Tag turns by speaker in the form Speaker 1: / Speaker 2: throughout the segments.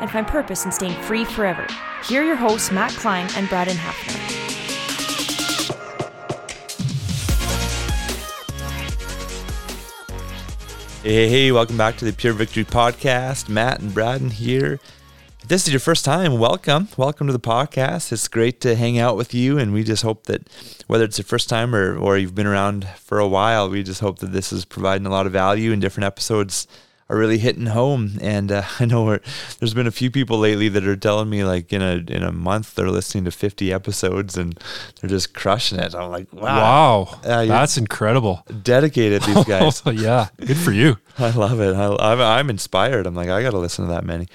Speaker 1: and find purpose in staying free forever. Here are your hosts, Matt Klein and Braden Hafner.
Speaker 2: Hey, hey, welcome back to the Pure Victory Podcast. Matt and Braden here. If this is your first time, welcome. Welcome to the podcast. It's great to hang out with you. And we just hope that whether it's your first time or, or you've been around for a while, we just hope that this is providing a lot of value in different episodes are really hitting home. And uh, I know there's been a few people lately that are telling me like in a in a month they're listening to 50 episodes and they're just crushing it. I'm like,
Speaker 3: wow, wow, uh, that's incredible.
Speaker 2: Dedicated these guys.
Speaker 3: yeah, good for you.
Speaker 2: I love it. I, am I'm inspired. I'm like, I got to listen to that many.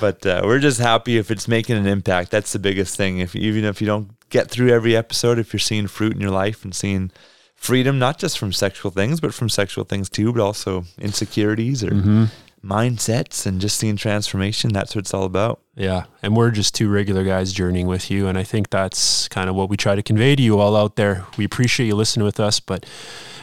Speaker 2: but uh, we're just happy if it's making an impact. That's the biggest thing. If even if you don't get through every episode, if you're seeing fruit in your life and seeing freedom, not just from sexual things, but from sexual things too, but also insecurities or mm-hmm. mindsets and just seeing transformation. That's what it's all about.
Speaker 3: Yeah. And we're just two regular guys journeying with you. And I think that's kind of what we try to convey to you all out there. We appreciate you listening with us, but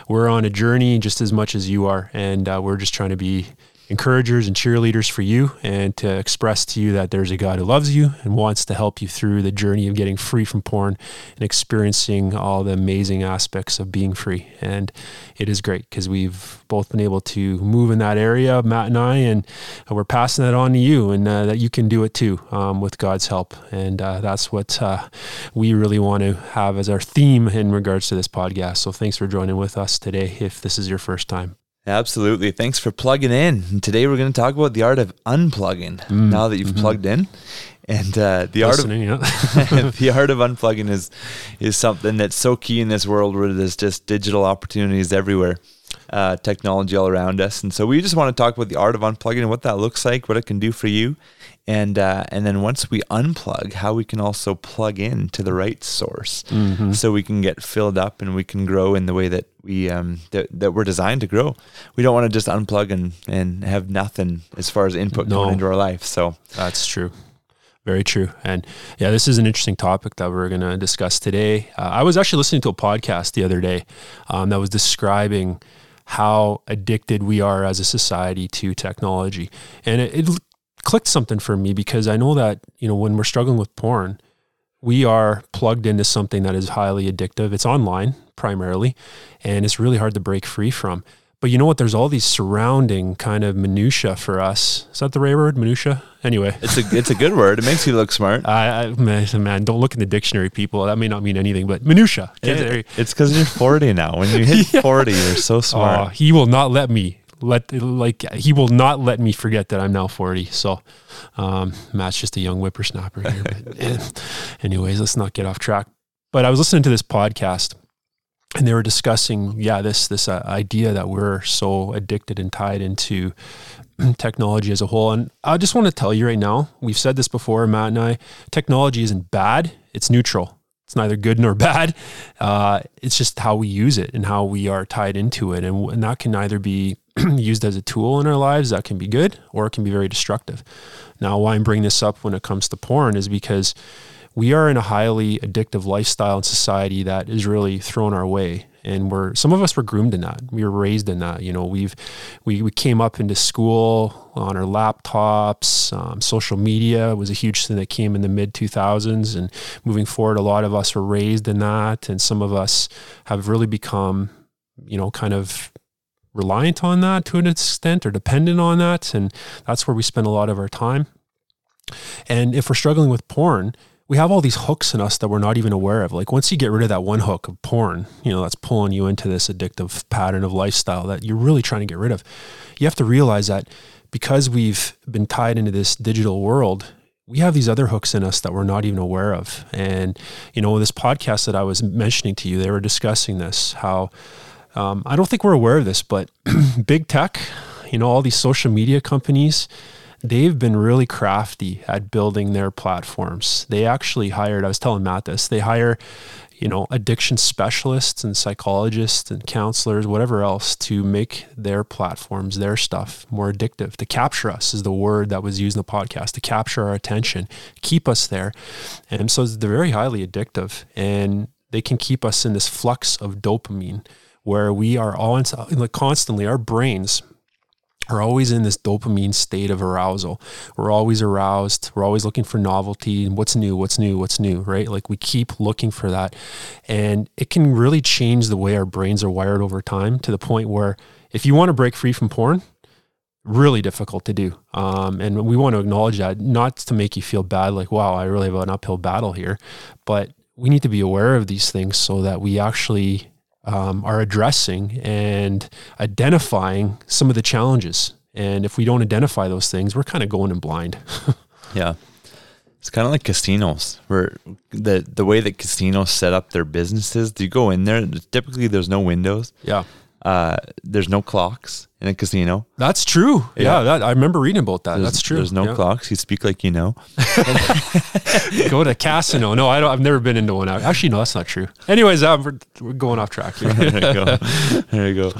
Speaker 3: we're on a journey just as much as you are. And uh, we're just trying to be encouragers and cheerleaders for you and to express to you that there's a God who loves you and wants to help you through the journey of getting free from porn and experiencing all the amazing aspects of being free. And it is great because we've both been able to move in that area, Matt and I, and we're passing that on to you and uh, that you can do it too um, with God's help. And uh, that's what uh, we really want to have as our theme in regards to this podcast. So thanks for joining with us today if this is your first time.
Speaker 2: Absolutely. Thanks for plugging in. And today we're going to talk about the art of unplugging. Mm, now that you've mm-hmm. plugged in, and uh, the Listening, art of yeah. the art of unplugging is is something that's so key in this world where there's just digital opportunities everywhere, uh, technology all around us, and so we just want to talk about the art of unplugging and what that looks like, what it can do for you, and uh, and then once we unplug, how we can also plug in to the right source, mm-hmm. so we can get filled up and we can grow in the way that we um, that, that we're designed to grow. We don't want to just unplug and and have nothing as far as input no. going into our life. So
Speaker 3: that's true. Very true. And yeah, this is an interesting topic that we're going to discuss today. Uh, I was actually listening to a podcast the other day um, that was describing how addicted we are as a society to technology. And it, it clicked something for me because I know that, you know, when we're struggling with porn, we are plugged into something that is highly addictive. It's online primarily, and it's really hard to break free from. But you know what? There's all these surrounding kind of minutia for us. Is that the right word, minutia? Anyway,
Speaker 2: it's a it's a good word. It makes you look smart.
Speaker 3: I, I man, man, don't look in the dictionary, people. That may not mean anything, but minutia.
Speaker 2: It, it's because you're 40 now. When you hit yeah. 40, you're so smart. Oh,
Speaker 3: he will not let me let like he will not let me forget that I'm now 40. So um, Matt's just a young whippersnapper here. But, eh, anyways, let's not get off track. But I was listening to this podcast and they were discussing yeah this this uh, idea that we're so addicted and tied into technology as a whole. And i just want to tell you right now we've said this before matt and i technology isn't bad it's neutral. It's neither good nor bad. Uh, it's just how we use it and how we are tied into it. And, and that can either be used as a tool in our lives that can be good or it can be very destructive. Now why i'm bringing this up when it comes to porn is because we are in a highly addictive lifestyle and society that is really thrown our way. And we're some of us were groomed in that. We were raised in that. You know we've we, we came up into school on our laptops um, social media was a huge thing that came in the mid 2000s and moving forward a lot of us were raised in that. And some of us have really become you know kind of reliant on that to an extent or dependent on that. And that's where we spend a lot of our time. And if we're struggling with porn we have all these hooks in us that we're not even aware of. Like once you get rid of that one hook of porn, you know, that's pulling you into this addictive pattern of lifestyle that you're really trying to get rid of. You have to realize that because we've been tied into this digital world, we have these other hooks in us that we're not even aware of. And, you know, this podcast that I was mentioning to you, they were discussing this, how um, I don't think we're aware of this, but big tech, you know, all these social media companies, they've been really crafty at building their platforms. They actually hired, I was telling Matt this, they hire, you know, addiction specialists and psychologists and counselors, whatever else, to make their platforms, their stuff more addictive. To capture us is the word that was used in the podcast, to capture our attention, keep us there. And so they're very highly addictive and they can keep us in this flux of dopamine where we are all like constantly, our brains, are always in this dopamine state of arousal. We're always aroused. We're always looking for novelty and what's new, what's new, what's new, right? Like we keep looking for that. And it can really change the way our brains are wired over time to the point where if you want to break free from porn, really difficult to do. Um, and we want to acknowledge that, not to make you feel bad, like, wow, I really have an uphill battle here. But we need to be aware of these things so that we actually um, are addressing and identifying some of the challenges. And if we don't identify those things, we're kind of going in blind.
Speaker 2: yeah. It's kind of like casinos, where the the way that casinos set up their businesses. Do you go in there? Typically, there's no windows.
Speaker 3: Yeah.
Speaker 2: Uh, there's no clocks in a casino.
Speaker 3: That's true. Yeah, yeah that, I remember reading about that.
Speaker 2: There's,
Speaker 3: That's true.
Speaker 2: There's no
Speaker 3: yeah.
Speaker 2: clocks. You speak like you know.
Speaker 3: Go to casino. No, I don't. I've never been into one. Actually, no, that's not true. Anyways, um, we're, we're going off track. Here.
Speaker 2: there you go. There you go.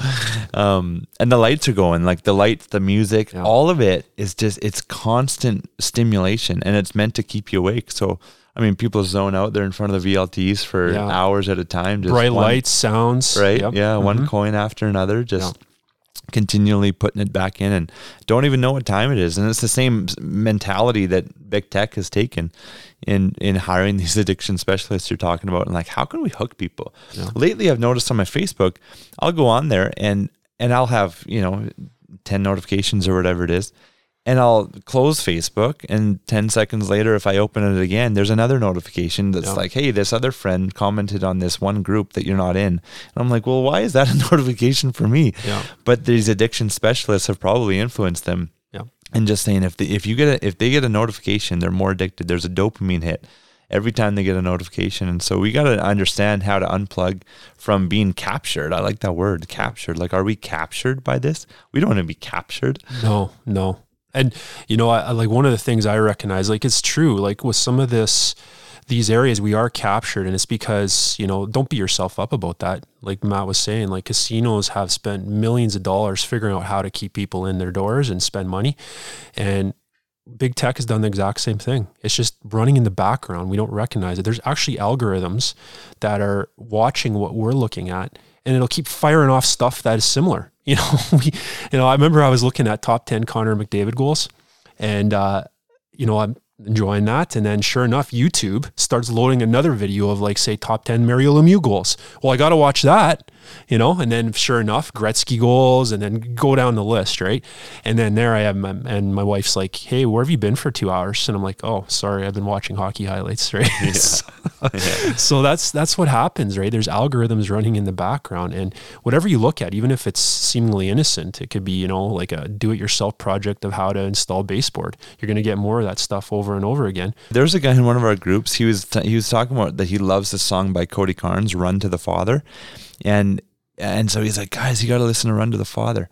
Speaker 2: Um, and the lights are going. Like the lights, the music, yeah. all of it is just it's constant stimulation, and it's meant to keep you awake. So I mean, people zone out there in front of the VLTs for yeah. hours at a time.
Speaker 3: Just Bright one, lights, sounds.
Speaker 2: Right. Yep. Yeah. Mm-hmm. One coin after another, just yeah. continually putting it back in and don't even know what time it is. And it's the same mentality that big tech has taken in, in hiring these addiction specialists you're talking about. And like, how can we hook people? Yeah. Lately, I've noticed on my Facebook, I'll go on there and, and I'll have, you know, 10 notifications or whatever it is and I'll close Facebook. And 10 seconds later, if I open it again, there's another notification that's like, hey, this other friend commented on this one group that you're not in. And I'm like, well, why is that a notification for me?
Speaker 3: Yeah.
Speaker 2: But these addiction specialists have probably influenced them.
Speaker 3: Yeah.
Speaker 2: And just saying, if, the, if you get a, if they get a notification, they're more addicted. There's a dopamine hit every time they get a notification. And so we got to understand how to unplug from being captured. I like that word, captured. Like, are we captured by this? We don't want to be captured.
Speaker 3: No, no. And you know, I, like one of the things I recognize, like it's true, like with some of this, these areas we are captured, and it's because you know, don't beat yourself up about that. Like Matt was saying, like casinos have spent millions of dollars figuring out how to keep people in their doors and spend money, and big tech has done the exact same thing. It's just running in the background. We don't recognize it. There's actually algorithms that are watching what we're looking at and it'll keep firing off stuff that is similar. You know, we, you know, I remember I was looking at top 10 Connor McDavid goals and, uh, you know, I'm enjoying that. And then sure enough, YouTube starts loading another video of like, say, top 10 Mario Lemieux goals. Well, I got to watch that. You know, and then sure enough, Gretzky goals, and then go down the list, right? And then there I am, and my wife's like, "Hey, where have you been for two hours?" And I'm like, "Oh, sorry, I've been watching hockey highlights." Right? Yeah. so, yeah. so that's that's what happens, right? There's algorithms running in the background, and whatever you look at, even if it's seemingly innocent, it could be you know like a do-it-yourself project of how to install baseboard. You're going to get more of that stuff over and over again.
Speaker 4: There's a guy in one of our groups. He was t- he was talking about that he loves the song by Cody Carnes, "Run to the Father," and and so he's like, guys, you got to listen to Run to the Father.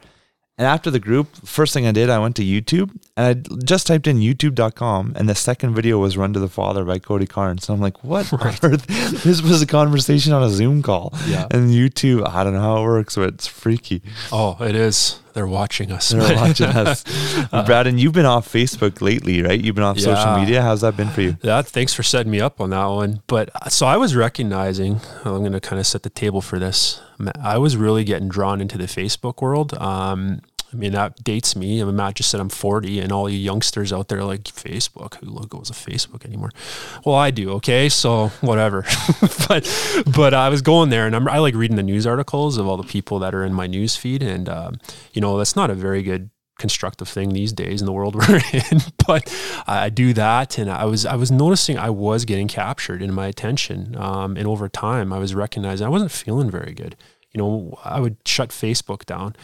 Speaker 4: And after the group, first thing I did, I went to YouTube and I just typed in youtube.com and the second video was Run to the Father by Cody Carnes. So I'm like, what right. This was a conversation on a Zoom call.
Speaker 3: Yeah.
Speaker 4: And YouTube, I don't know how it works, but it's freaky.
Speaker 3: Oh, it is. They're watching us.
Speaker 4: They're watching us. Uh, Brad, and you've been off Facebook lately, right? You've been off yeah. social media. How's that been for you?
Speaker 3: Yeah, thanks for setting me up on that one. But uh, so I was recognizing, I'm going to kind of set the table for this. I was really getting drawn into the Facebook world. Um, I mean, that dates me. I mean, Matt just said I'm 40, and all you youngsters out there like Facebook. Who goes to Facebook anymore? Well, I do. Okay, so whatever. but but I was going there, and I'm, i like reading the news articles of all the people that are in my news feed, and um, you know that's not a very good constructive thing these days in the world we're in but i do that and i was i was noticing i was getting captured in my attention um, and over time i was recognizing i wasn't feeling very good you know, I would shut Facebook down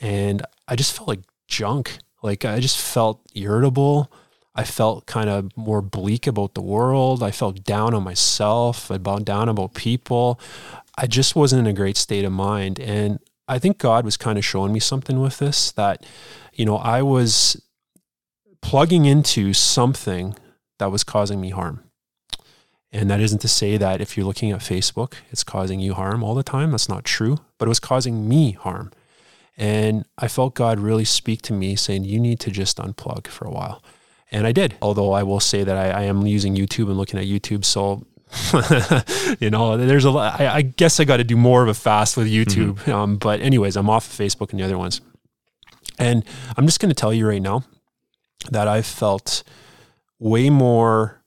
Speaker 3: and I just felt like junk. Like I just felt irritable. I felt kind of more bleak about the world. I felt down on myself, I about down about people. I just wasn't in a great state of mind. And I think God was kind of showing me something with this that, you know, I was plugging into something that was causing me harm. And that isn't to say that if you're looking at Facebook, it's causing you harm all the time. That's not true, but it was causing me harm. And I felt God really speak to me saying, you need to just unplug for a while. And I did, although I will say that I, I am using YouTube and looking at YouTube. So, you know, there's a lot, I, I guess I got to do more of a fast with YouTube. Mm-hmm. Um, but, anyways, I'm off of Facebook and the other ones. And I'm just going to tell you right now that I've felt way more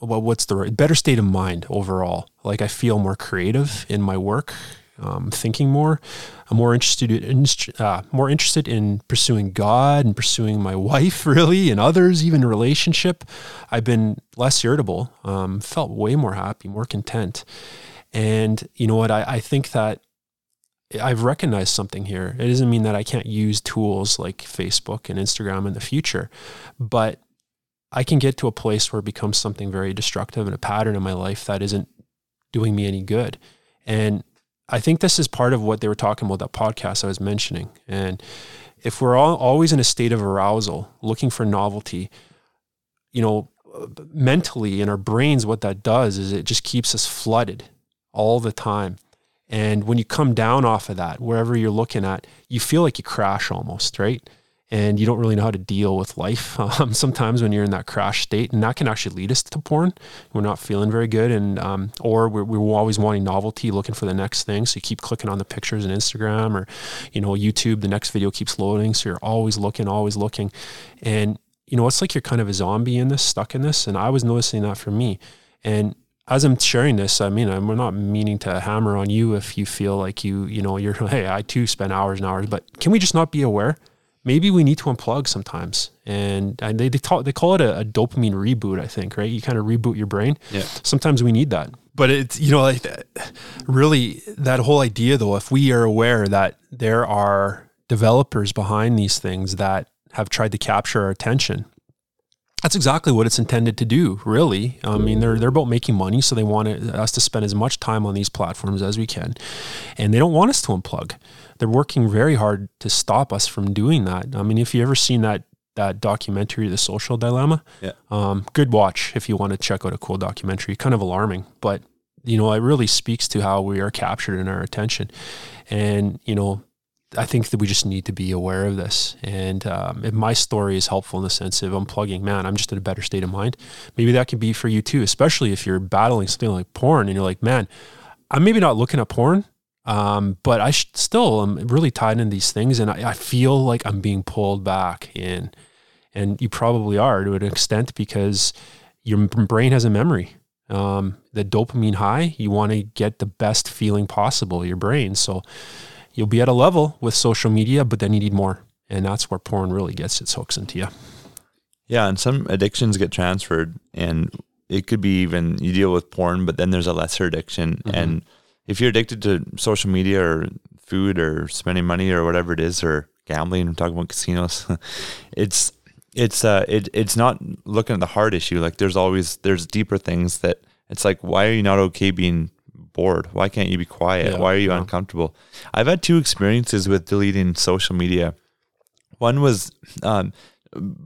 Speaker 3: well, what's the right, better state of mind overall? Like I feel more creative in my work, um, thinking more. I'm more interested in uh, more interested in pursuing God and pursuing my wife, really, and others, even relationship. I've been less irritable, um, felt way more happy, more content. And you know what? I, I think that I've recognized something here. It doesn't mean that I can't use tools like Facebook and Instagram in the future, but I can get to a place where it becomes something very destructive and a pattern in my life that isn't doing me any good. And I think this is part of what they were talking about that podcast I was mentioning. And if we're all always in a state of arousal, looking for novelty, you know, mentally in our brains, what that does is it just keeps us flooded all the time. And when you come down off of that, wherever you're looking at, you feel like you crash almost, right? And you don't really know how to deal with life. Um, sometimes when you're in that crash state and that can actually lead us to porn we're not feeling very good and um, or we're, we're always wanting novelty looking for the next thing. So you keep clicking on the pictures in instagram or you know youtube the next video keeps loading. So you're always looking always looking. And you know it's like you're kind of a zombie in this stuck in this and i was noticing that for me. And as I'm sharing this, I mean, I'm not meaning to hammer on you if you feel like you, you know, you're, hey, I too spend hours and hours, but can we just not be aware? Maybe we need to unplug sometimes. And, they they, talk, they call it a, a, dopamine reboot, I think, right? You kind of reboot your brain.
Speaker 4: Yeah.
Speaker 3: Sometimes we need that. But it's, you know, like really that whole idea though, if we are aware that there are developers behind these things that have tried to capture our attention, that's exactly what it's intended to do, really. I mean, they're they're about making money, so they want us to spend as much time on these platforms as we can, and they don't want us to unplug they're working very hard to stop us from doing that. I mean, if you ever seen that that documentary, The Social Dilemma,
Speaker 4: yeah,
Speaker 3: um, good watch if you want to check out a cool documentary. Kind of alarming, but you know, it really speaks to how we are captured in our attention, and you know. I think that we just need to be aware of this. And um, if my story is helpful in the sense of unplugging, man, I'm just in a better state of mind. Maybe that can be for you too, especially if you're battling something like porn and you're like, man, I'm maybe not looking at porn, um, but I sh- still am really tied in these things, and I, I, feel like I'm being pulled back in. And you probably are to an extent because your brain has a memory. Um, the dopamine high, you want to get the best feeling possible, your brain. So you'll be at a level with social media, but then you need more. And that's where porn really gets its hooks into you.
Speaker 2: Yeah, and some addictions get transferred, and it could be even you deal with porn, but then there's a lesser addiction.
Speaker 3: Mm-hmm.
Speaker 2: And if you're addicted to social media or food or spending money or whatever it is, or gambling, I'm talking about casinos, it's it's uh it it's not looking at the hard issue. Like there's always there's deeper things that it's like why are you not okay being bored? Why can't you be quiet?
Speaker 3: Yeah,
Speaker 2: why are you
Speaker 3: yeah.
Speaker 2: uncomfortable? I've had two experiences with deleting social media. One was um,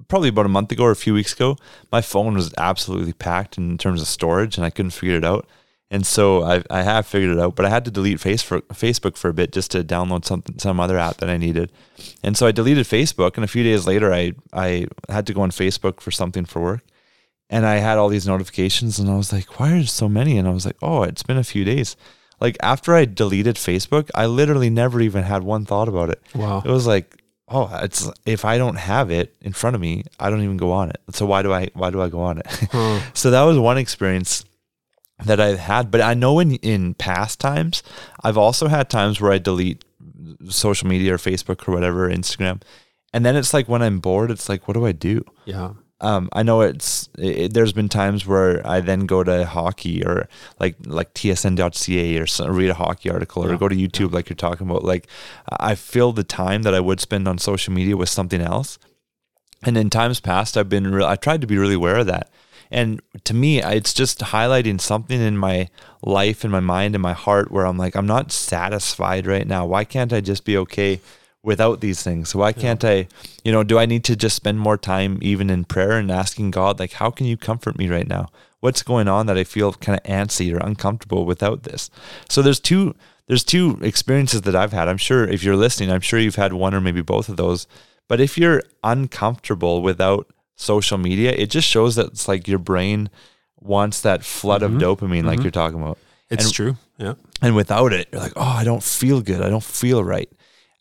Speaker 2: probably about a month ago or a few weeks ago. My phone was absolutely packed in terms of storage, and I couldn't figure it out. And so I, I have figured it out, but I had to delete Facebook Facebook for a bit just to download something some other app that I needed. And so I deleted Facebook, and a few days later, I I had to go on Facebook for something for work, and I had all these notifications, and I was like, why are there so many? And I was like, oh, it's been a few days. Like after I deleted Facebook, I literally never even had one thought about it.
Speaker 3: Wow.
Speaker 2: It was like, oh, it's if I don't have it in front of me, I don't even go on it. So why do I why do I go on it?
Speaker 3: Huh.
Speaker 2: so that was one experience that I've had. But I know in in past times, I've also had times where I delete social media or Facebook or whatever, Instagram. And then it's like when I'm bored, it's like, what do I do?
Speaker 3: Yeah.
Speaker 2: um, I know it's it, there's been times where I then go to hockey or like like tsn.ca or some, read a hockey article or
Speaker 3: Yeah,
Speaker 2: go to YouTube like you're talking about. Like I fill the time that I would spend on social media with something else. And in times past, I've been real. I tried to be really aware of that. And to me, it's just highlighting something in my life, in my mind, in my heart, where I'm like, I'm not satisfied right now. Why can't I just be okay without these things? Why can't I, you know, do I need to just spend more time even in prayer and asking God, like, how can you comfort me right now? What's going on that I feel kind of antsy or uncomfortable without this? So there's two there's two experiences that I've had. I'm sure if you're listening, I'm sure you've had one or maybe both of those. But if you're uncomfortable without social media, it just shows that it's like your brain wants that flood of mm-hmm. dopamine, like mm-hmm. you're talking about.
Speaker 3: It's
Speaker 2: And-
Speaker 3: true. Yeah.
Speaker 2: And without it, you're like, oh, I don't feel good. I don't feel right.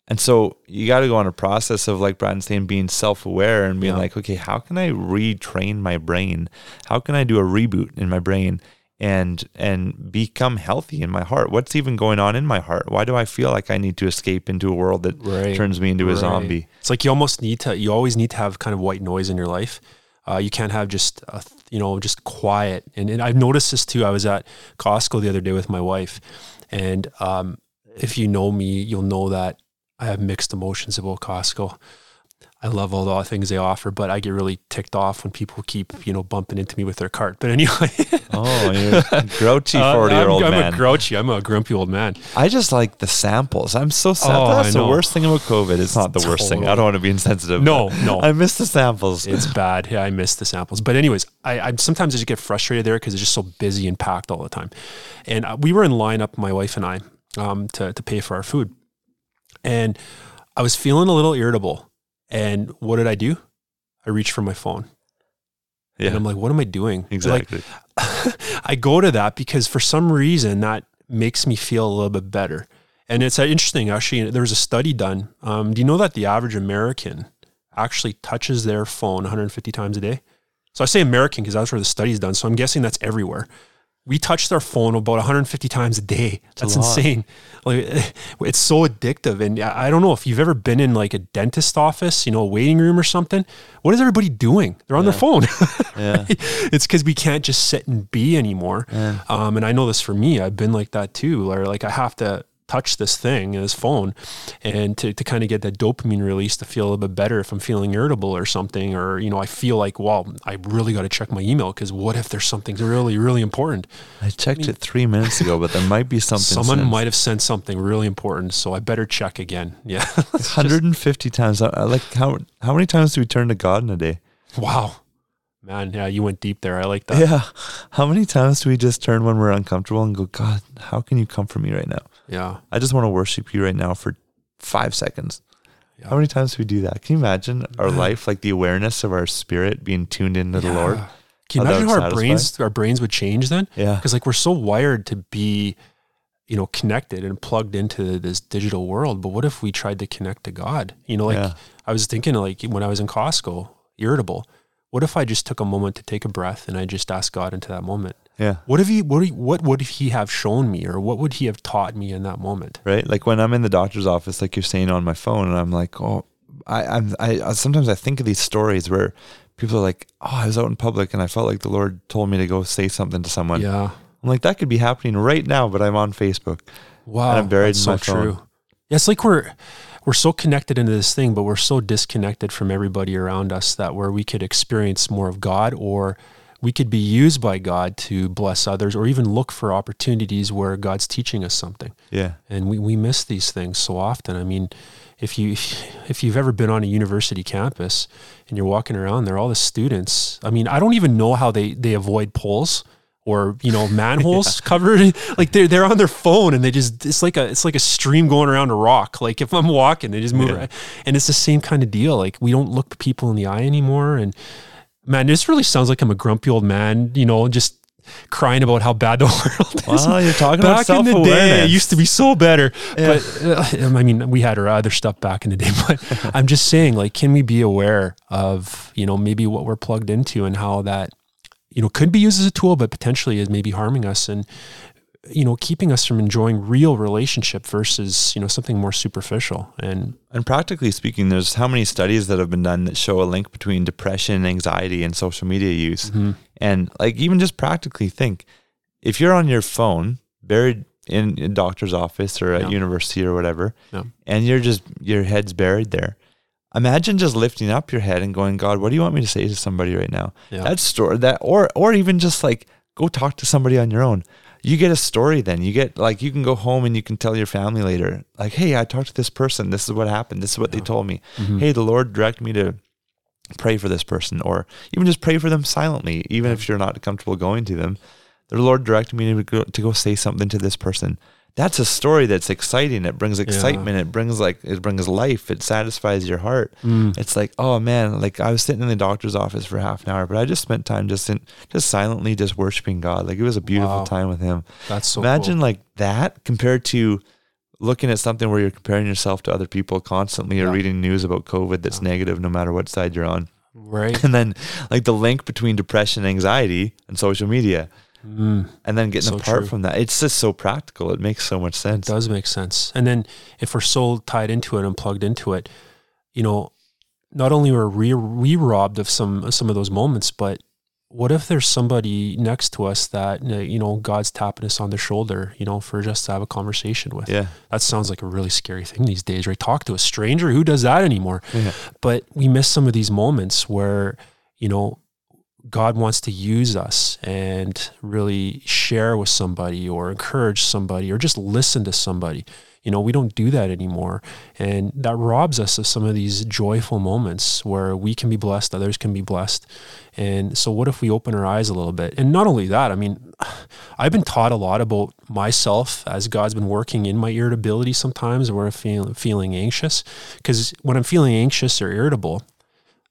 Speaker 2: And so you got to go on a process of, like Brian's saying, being self aware and being
Speaker 3: Yeah.
Speaker 2: like, okay, how can I retrain my brain? How can I do a reboot in my brain and and become healthy in my heart? What's even going on in my heart? Why do I feel like I need to escape into a world that
Speaker 3: Right.
Speaker 2: turns me into a
Speaker 3: Right.
Speaker 2: zombie?
Speaker 3: It's like you almost need to, you always need to have kind of white noise in your life. Uh, you can't have just, a, you know, just quiet. And, and I've noticed this too. I was at Costco the other day with my wife. And um, if you know me, you'll know that I have mixed emotions about Costco. I love all the things they offer, but I get really ticked off when people keep, you know, bumping into me with their cart. But anyway,
Speaker 2: Oh, you're a grouchy
Speaker 3: uh,
Speaker 2: 40 year old
Speaker 3: I'm, I'm a grouchy, I'm a grumpy old man.
Speaker 2: I just like the samples. I'm so sad.
Speaker 3: Oh,
Speaker 2: That's the worst thing about COVID. It's not the worst thing. I don't want to be insensitive.
Speaker 3: No, no.
Speaker 2: I miss the samples.
Speaker 3: It's bad. Yeah, I miss the samples. But anyways, I, I sometimes I just get frustrated there because it's just so busy and packed all the time. And uh, we were in line up, my wife and I, um, to to pay for our food, and I was feeling a little irritable. And what did I do? I reached for my phone,
Speaker 2: yeah,
Speaker 3: and I'm like, "What am I doing?" Like,
Speaker 2: exactly.
Speaker 3: I go to that because for some reason that makes me feel a little bit better. And it's uh, interesting, actually. There was a study done. Um, do you know that the average American actually touches their phone 150 times a day? So I say American because that's where the study's done. So I'm guessing that's everywhere. We touch their phone about 150 times a day. That's
Speaker 2: a
Speaker 3: insane. Like it's so addictive. And I don't know if you've ever been in like a dentist office, you know, a waiting room or something. What is everybody doing? They're on their phone.
Speaker 2: Yeah.
Speaker 3: it's because we can't just sit and be anymore. Um, and I know this for me. I've been like that too. Where like I have to touch this thing, this phone, and to, to kind of get that dopamine release to feel a little bit better if I'm feeling irritable or something, or you know I feel like, well, I really got to check my email because what if there's something really really important?
Speaker 2: I checked it three minutes ago, but there might be something.
Speaker 3: Someone might have sent something really important, so I better check again. Yeah.
Speaker 2: 150 times. I- I Like how how many times do we turn to God in a day?
Speaker 3: wow. Man, yeah, you went deep there. I like that.
Speaker 2: Yeah. How many times do we just turn when we're uncomfortable and go, God, how can you comfort me right now?
Speaker 3: Yeah.
Speaker 2: I just want to worship you right now for five seconds.
Speaker 3: Yeah.
Speaker 2: How many times do we do that? Can you imagine our life, like the awareness of our spirit being tuned into the Lord?
Speaker 3: Can you
Speaker 2: How
Speaker 3: imagine
Speaker 2: would
Speaker 3: how our
Speaker 2: satisfy?
Speaker 3: brains our brains would change then?
Speaker 2: Yeah.
Speaker 3: because like we're so wired to be you know connected and plugged into this digital world but what if we tried to connect to god you know like
Speaker 2: Yeah.
Speaker 3: i was thinking like when i was in costco irritable what if i just took a moment to take a breath and i just asked god into that moment
Speaker 2: Yeah.
Speaker 3: What have he what what would he have shown me or what would he have taught me in that moment?
Speaker 2: Right. Like when I'm in the doctor's office, like you're saying on my phone, and I'm like, oh, I, I'm, I, I sometimes I think of these stories where people are like, oh, I was out in public and I felt like the Lord told me to go say something to someone.
Speaker 3: Yeah.
Speaker 2: I'm like, that could be happening right now, but I'm on Facebook.
Speaker 3: Wow.
Speaker 2: And I'm buried
Speaker 3: that's
Speaker 2: in my
Speaker 3: so
Speaker 2: phone.
Speaker 3: true. Yeah, it's like we're we're so connected into this thing, but we're so disconnected from everybody around us that where we could experience more of God or we could be used by God to bless others or even look for opportunities where God's teaching us something.
Speaker 2: Yeah.
Speaker 3: And we, we miss these things so often. I mean, if you if you've ever been on a university campus and you're walking around there, all the students, I mean, I don't even know how they, they avoid poles or you know manholes covered like they're they're on their phone and they just it's like a it's like a stream going around a rock like if i'm walking they just move
Speaker 2: Yeah.
Speaker 3: around. and it's the same kind of deal like we don't look people in the eye anymore and man this really sounds like i'm a grumpy old man you know just crying about how bad the world is.
Speaker 2: You're talking about
Speaker 3: back in the day it used to be so better. But uh, i mean we had our other stuff back in the day but i'm just saying like can we be aware of you know maybe what we're plugged into and how that you know could be used as a tool but potentially is maybe harming us. And you know keeping us from enjoying real relationship versus you know something more superficial and
Speaker 2: And practically speaking, there's how many studies that have been done that show a link between depression, anxiety, and social media use. Mm-hmm. And like even just practically think, if you're on your phone, buried in a doctor's office or at
Speaker 3: Yeah.
Speaker 2: university or whatever,
Speaker 3: Yeah.
Speaker 2: and you're just your head's buried there. Imagine just lifting up your head and going, God, what do you want me to say to somebody right now?
Speaker 3: Yeah.
Speaker 2: That story that or or even just like go talk to somebody on your own. You get a story then. You get like you can go home and you can tell your family later, like, hey, I talked to this person. This is what happened. This is what they told me.
Speaker 3: Mm-hmm.
Speaker 2: Hey, the Lord directed me to pray for this person, or even just pray for them silently, even if you're not comfortable going to them. The Lord directed me to go, to go say something to this person. That's a story that's exciting. It brings excitement. It brings like it brings life. It satisfies your heart.
Speaker 3: Mm.
Speaker 2: It's like, oh man, like I was sitting in the doctor's office for half an hour, but I just spent time just in just silently just worshiping God. Like it was a beautiful
Speaker 3: Wow.
Speaker 2: time with Him.
Speaker 3: that's so
Speaker 2: Imagine
Speaker 3: cool.
Speaker 2: like that compared to looking at something where you're comparing yourself to other people constantly or reading news about COVID that's negative no matter what side you're on.
Speaker 3: right
Speaker 2: And then like the link between depression, anxiety, and social media.
Speaker 3: Mm.
Speaker 2: And then getting
Speaker 3: So
Speaker 2: apart
Speaker 3: true.
Speaker 2: from that. It's just so practical. It makes so much sense.
Speaker 3: It does make sense. And then if we're so tied into it and plugged into it, you know, not only were we, we robbed of some some of those moments, but what if there's somebody next to us that uh, you know God's tapping us on the shoulder, you know, for just to have a conversation with?
Speaker 2: Yeah.
Speaker 3: That sounds like a really scary thing these days, right? Talk to a stranger. Who does that anymore?
Speaker 2: Yeah.
Speaker 3: But we miss some of these moments where, you know, God wants to use us and really share with somebody or encourage somebody or just listen to somebody. You know, we don't do that anymore. And that robs us of some of these joyful moments where we can be blessed, others can be blessed. And so, what if we open our eyes a little bit? And not only that, I mean, I've been taught a lot about myself as God's been working in my irritability sometimes where I'm feel, feeling anxious. Because when I'm feeling anxious or irritable,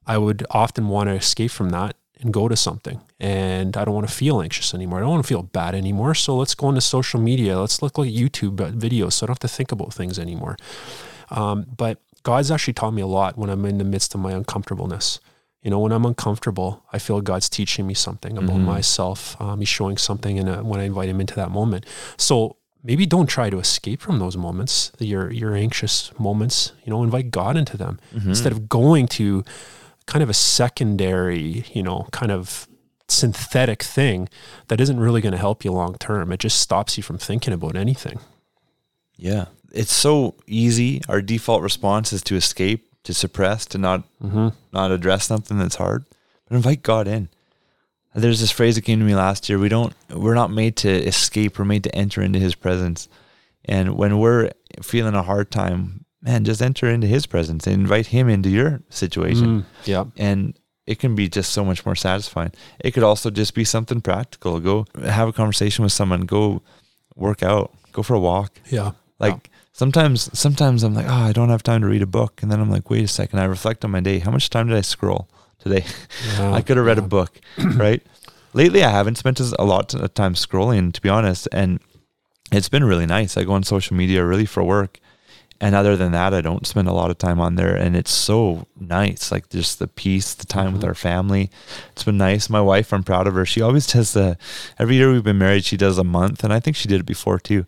Speaker 3: I would often want to escape from that and go to something. And I don't want to feel anxious anymore. I don't want to feel bad anymore. So let's go into social media. Let's look like YouTube videos so I don't have to think about things anymore. Um, but God's actually taught me a lot when I'm in the midst of my uncomfortableness. You know, when I'm uncomfortable, I feel God's teaching me something about myself. Um, he's showing something in a, when I invite Him into that moment. So maybe don't try to escape from those moments, your your anxious moments. You know, invite God into them instead of going to kind of a secondary, you know, kind of synthetic thing that isn't really going to help you long term. It just stops you from thinking about anything.
Speaker 2: Yeah. It's so easy. Our default response is to escape, to suppress, to not
Speaker 3: Mm-hmm.
Speaker 2: not address something that's hard. But invite God in. There's this phrase that came to me last year. We don't we're not made to escape, we're made to enter into his presence. And when we're feeling a hard time, man, just enter into his presence and invite him into your situation.
Speaker 3: Mm, yeah.
Speaker 2: And it can be just so much more satisfying. It could also just be something practical. Go have a conversation with someone, go work out, go for a walk.
Speaker 3: Yeah.
Speaker 2: Like sometimes, sometimes I'm like, oh, I don't have time to read a book, and then I'm like, wait a second. I reflect on my day. How much time did I scroll today?
Speaker 3: Yeah.
Speaker 2: I could have read a book, right? Lately, I haven't spent a lot of time scrolling, to be honest, and it's been really nice. I go on social media really for work, and other than that, I don't spend a lot of time on there. And it's so nice, like just the peace, the time with
Speaker 3: Mhm.
Speaker 2: our family. It's been nice. My wife, I'm proud of her. She always does the every year we've been married. She does a month, and I think she did it before too,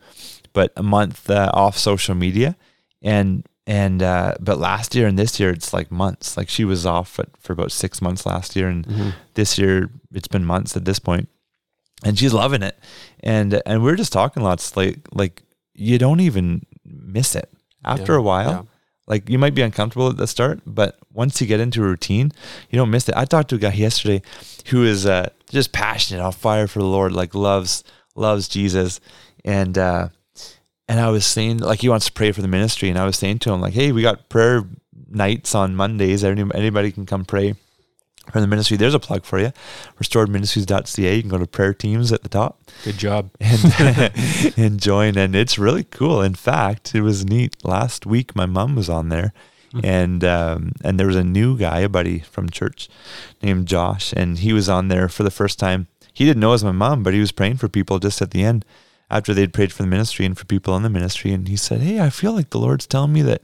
Speaker 2: but a month uh, off social media, and and uh, but last year and this year it's like months. Like she was off for, for about six months last year, and
Speaker 3: Mhm.
Speaker 2: this year it's been months at this point. point and she's loving it and and we're just talking lots like like you don't even miss it after
Speaker 3: Yeah,
Speaker 2: a while
Speaker 3: yeah.
Speaker 2: like you might be uncomfortable at the start but once you get into a routine you don't miss it. I talked to a guy yesterday who is uh just passionate on fire for the lord like loves loves jesus. And uh and i was saying like he wants to pray for the ministry. And i was saying to him like hey we got prayer nights on mondays. Any, anybody can come pray for the ministry there's a plug for you. restoredministries.ca you can go to prayer teams at the top.
Speaker 3: Good job.
Speaker 2: and and join. And it's really cool. In fact it was neat. Last week my mom was on there. And um, and there was a new guy a buddy from church named josh. And he was on there for the first time. He didn't know it was my mom but he was praying for people just at the end after they'd prayed for the ministry and for people in the ministry. And he said hey i feel like the lord's telling me that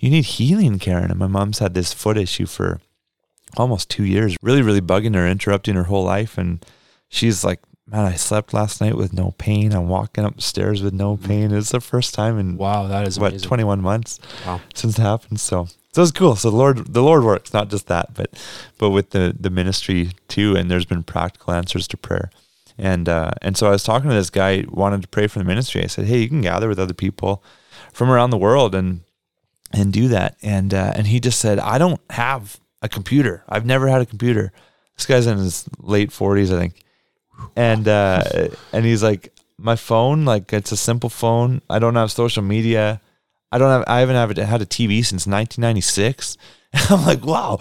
Speaker 2: you need healing karen. And my mom's had this foot issue for almost two years really really bugging her interrupting her whole life. And she's like man i slept last night with no pain. I'm walking upstairs with no pain. It's the first time in
Speaker 3: Wow, that is
Speaker 2: what
Speaker 3: amazing.
Speaker 2: 21 months
Speaker 3: Wow.
Speaker 2: since it happened. So so it's cool. So the lord the lord works not just that but but with the the ministry too. And there's been practical answers to prayer. And uh and so i was talking to this guy wanted to pray for the ministry. I said hey you can gather with other people from around the world and and do that. And uh and he just said i don't have a computer. I've never had a computer. This guy's in his late 40s i think. And uh and he's like my phone like it's a simple phone. I don't have social media. I don't have i haven't have, had a tv since 1996 i'm like wow.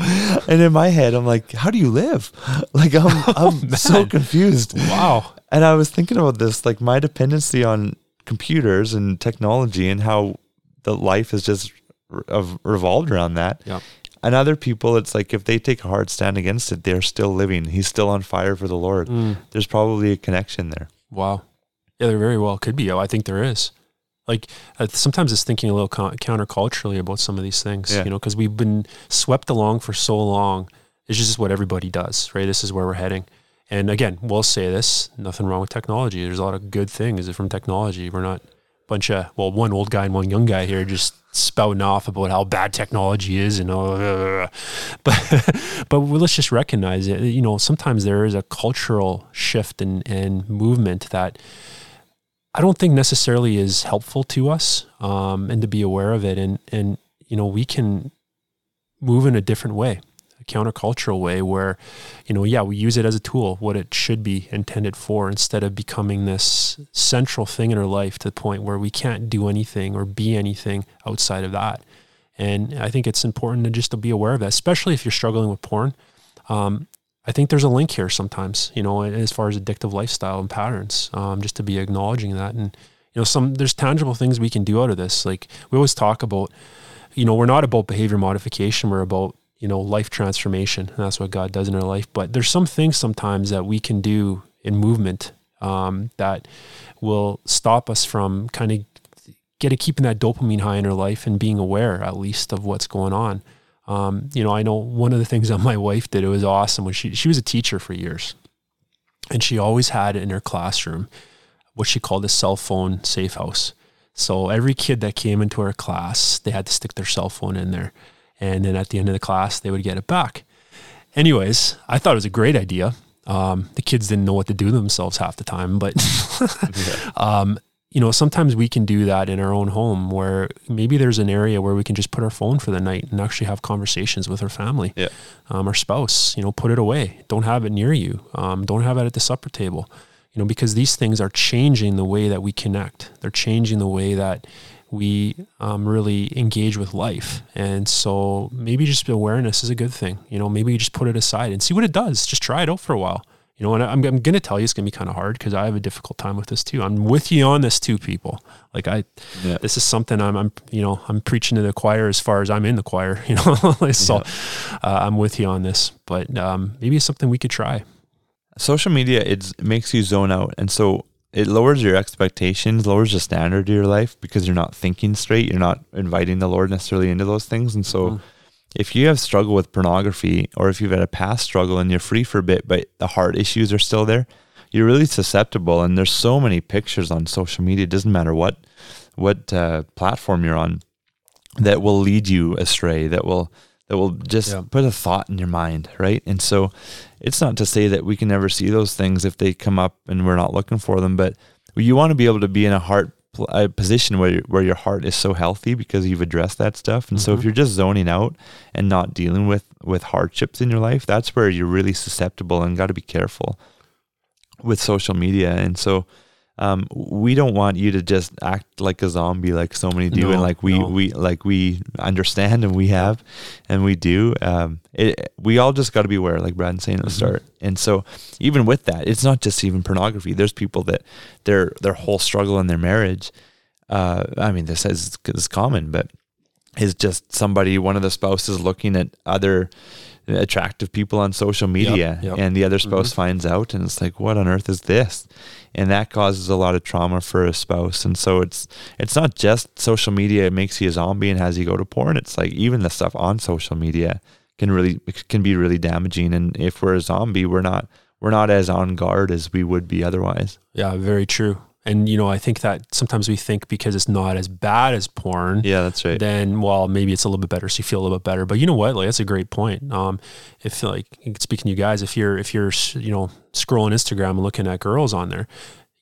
Speaker 2: And in my head i'm like how do you live? Like i'm i'm so confused.
Speaker 3: Wow.
Speaker 2: and i was thinking about this like my dependency on computers and technology and how the life has just re- revolved around that.
Speaker 3: Yeah.
Speaker 2: And other people it's like if they take a hard stand against it they're still living he's still on fire for the lord
Speaker 3: Mm.
Speaker 2: there's probably a connection there
Speaker 3: Wow. Yeah, there very well could be. Oh, I think there is. Like uh, sometimes it's thinking a little co- counterculturally about some of these things,
Speaker 2: Yeah.
Speaker 3: you know, because we've been swept along for so long. It's just what everybody does, right? This is where we're heading. And again, we'll say this: nothing wrong with technology. There's a lot of good things from technology. We're not bunch of well, one old guy and one young guy here just spouting off about how bad technology is and uh, but but let's just recognize it. You know, sometimes there is a cultural shift and and movement that I don't think necessarily is helpful to us, um, and to be aware of it, and and you know we can move in a different way, countercultural way, where you know yeah we use it as a tool, what it should be intended for, instead of becoming this central thing in our life to the point where we can't do anything or be anything outside of that. And I think it's important to just to be aware of that, especially if you're struggling with porn. Um, I think there's a link here sometimes, you know, as far as addictive lifestyle and patterns, um, just to be acknowledging that. And, you know, some, there's tangible things we can do out of this. Like we always talk about, you know, we're not about behavior modification. We're about, you know, life transformation. And that's what God does in our life. But there's some things sometimes that we can do in movement um, that will stop us from kind of getting keeping that dopamine high in our life and being aware at least of what's going on. Um, you know, I know one of the things that my wife did, it was awesome when she, she was a teacher for years and she always had in her classroom what she called a cell phone safe house. So every kid that came into her class, they had to stick their cell phone in there. And then at the end of the class, they would get it back. Anyways, I thought it was a great idea. Um, the kids didn't know what to do themselves half the time, but um, you know, sometimes we can do that in our own home where maybe there's an area where we can just put our phone for the night and actually have conversations with our family,
Speaker 2: Yeah.
Speaker 3: um, our spouse, you know, put it away. Don't have it near you. Um, don't have it at the supper table, you know, because these things are changing the way that we connect. They're changing the way that we um, really engage with life. And so maybe just awareness is a good thing. You know, maybe you just put it aside and see what it does. Just try it out for a while. You know, and I'm, I'm going to tell you it's going to be kind of hard because I have a difficult time with this too. I'm with you on this too, people. Like I,
Speaker 2: Yeah.
Speaker 3: this is something I'm, I'm, you know, I'm preaching to the choir as far as I'm in the choir, you know, so uh, I'm with you on this, but um, maybe it's something we could try.
Speaker 2: social media it's, it makes you zone out and so it lowers your expectations, lowers the standard of your life because you're not thinking straight. You're not inviting the Lord necessarily into those things. And so,
Speaker 3: Mhm.
Speaker 2: if you have struggled with pornography or if you've had a past struggle and you're free for a bit, but the heart issues are still there, you're really susceptible. And there's so many pictures on social media. It doesn't matter what what uh, platform you're on that will lead you astray. That will that will just
Speaker 3: Yeah.
Speaker 2: put a thought in your mind, right? And so, it's not to say that we can never see those things if they come up and we're not looking for them, but you want to be able to be in a heart a position where where your heart is so healthy because you've addressed that stuff. And so if
Speaker 3: Mhm.
Speaker 2: you're just zoning out and not dealing with with hardships in your life, that's where you're really susceptible and got to be careful with social media. And so um, we don't want you to just act like a zombie, like so many do,
Speaker 3: No,
Speaker 2: and like we
Speaker 3: no.
Speaker 2: we like we understand and we have, and we do. Um, it, we all just got to be aware, like Brad saying at the
Speaker 3: Mhm.
Speaker 2: start. And so, even with that, it's not just even pornography. There's people that their their whole struggle in their marriage. Uh, I mean, this is is common, but is just somebody, one of the spouses, looking at other attractive people on social media,
Speaker 3: yep.
Speaker 2: and the other spouse
Speaker 3: Mhm.
Speaker 2: finds out, and it's like, what on earth is this? And that causes a lot of trauma for a spouse. And so it's it's not just social media it makes you a zombie and has you go to porn. It's like even the stuff on social media can really can be really damaging. And if we're a zombie, we're not we're not as on guard as we would be otherwise.
Speaker 3: Yeah, very true. And you know, I think that sometimes we think because it's not as bad as porn,
Speaker 2: Yeah, that's right.
Speaker 3: then well, maybe it's a little bit better, so you feel a little bit better. But you know what? Like that's a great point. Um, if like speaking to you guys, if you're if you're you know scrolling Instagram and looking at girls on there,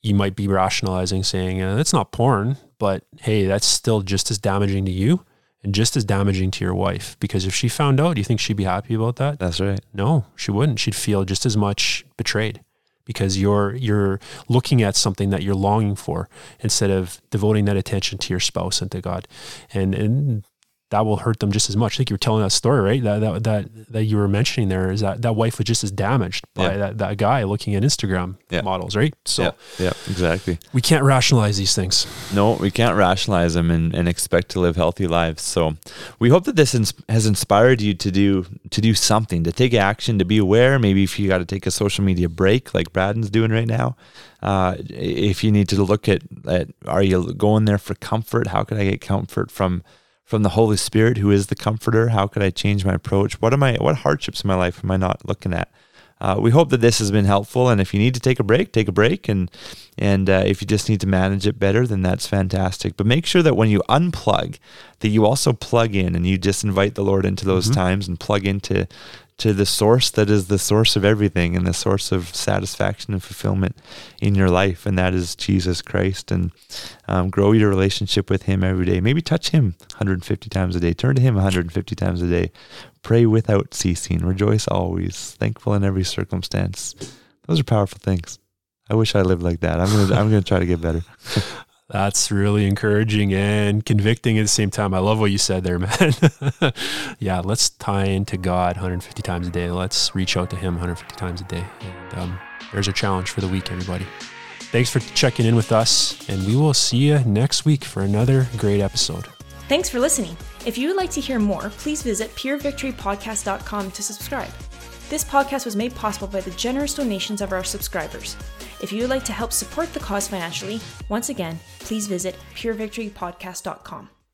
Speaker 3: you might be rationalizing saying uh, that's not porn, but hey, that's still just as damaging to you and just as damaging to your wife. Because if she found out, do you think she'd be happy about that?
Speaker 2: That's right.
Speaker 3: No, she wouldn't. She'd feel just as much betrayed because you're you're looking at something that you're longing for instead of devoting that attention to your spouse and to God. And and that will hurt them just as much. I think you were telling that story, right? That that that, that you were mentioning there is that that wife was just as damaged by
Speaker 2: Yeah.
Speaker 3: that, that guy looking at Instagram
Speaker 2: Yeah.
Speaker 3: models, right? So
Speaker 2: yeah, yeah, exactly.
Speaker 3: we can't rationalize these things.
Speaker 2: No, we can't rationalize them and, and expect to live healthy lives. So, we hope that this ins- has inspired you to do to do something, to take action, to be aware. Maybe if you got to take a social media break, like Braden's doing right now, uh, if you need to look at, at are you going there for comfort? How can I get comfort from from the Holy Spirit, who is the Comforter? How could I change my approach? What am I? What hardships in my life am I not looking at? Uh, we hope that this has been helpful. And if you need to take a break, take a break. And and uh, if you just need to manage it better, then that's fantastic. But make sure that when you unplug, that you also plug in and you just invite the Lord into those
Speaker 3: Mhm.
Speaker 2: times and plug into to the source that is the source of everything and the source of satisfaction and fulfillment in your life, and that is Jesus Christ. And um, grow your relationship with Him every day. Maybe touch Him 150 times a day. Turn to Him 150 times a day. Pray without ceasing. Rejoice always. Thankful in every circumstance. Those are powerful things. I wish I lived like that. I'm gonna I'm gonna try to get better.
Speaker 3: That's really encouraging and convicting at the same time. I love what you said there, man. yeah, let's tie into God 150 times a day. Let's reach out to Him 150 times a day. And um, there's a challenge for the week, everybody. Thanks for checking in with us, and we will see you next week for another great episode.
Speaker 1: Thanks for listening. If you would like to hear more, please visit purevictorypodcast.com to subscribe. This podcast was made possible by the generous donations of our subscribers. If you would like to help support the cause financially, once again, please visit purevictorypodcast.com.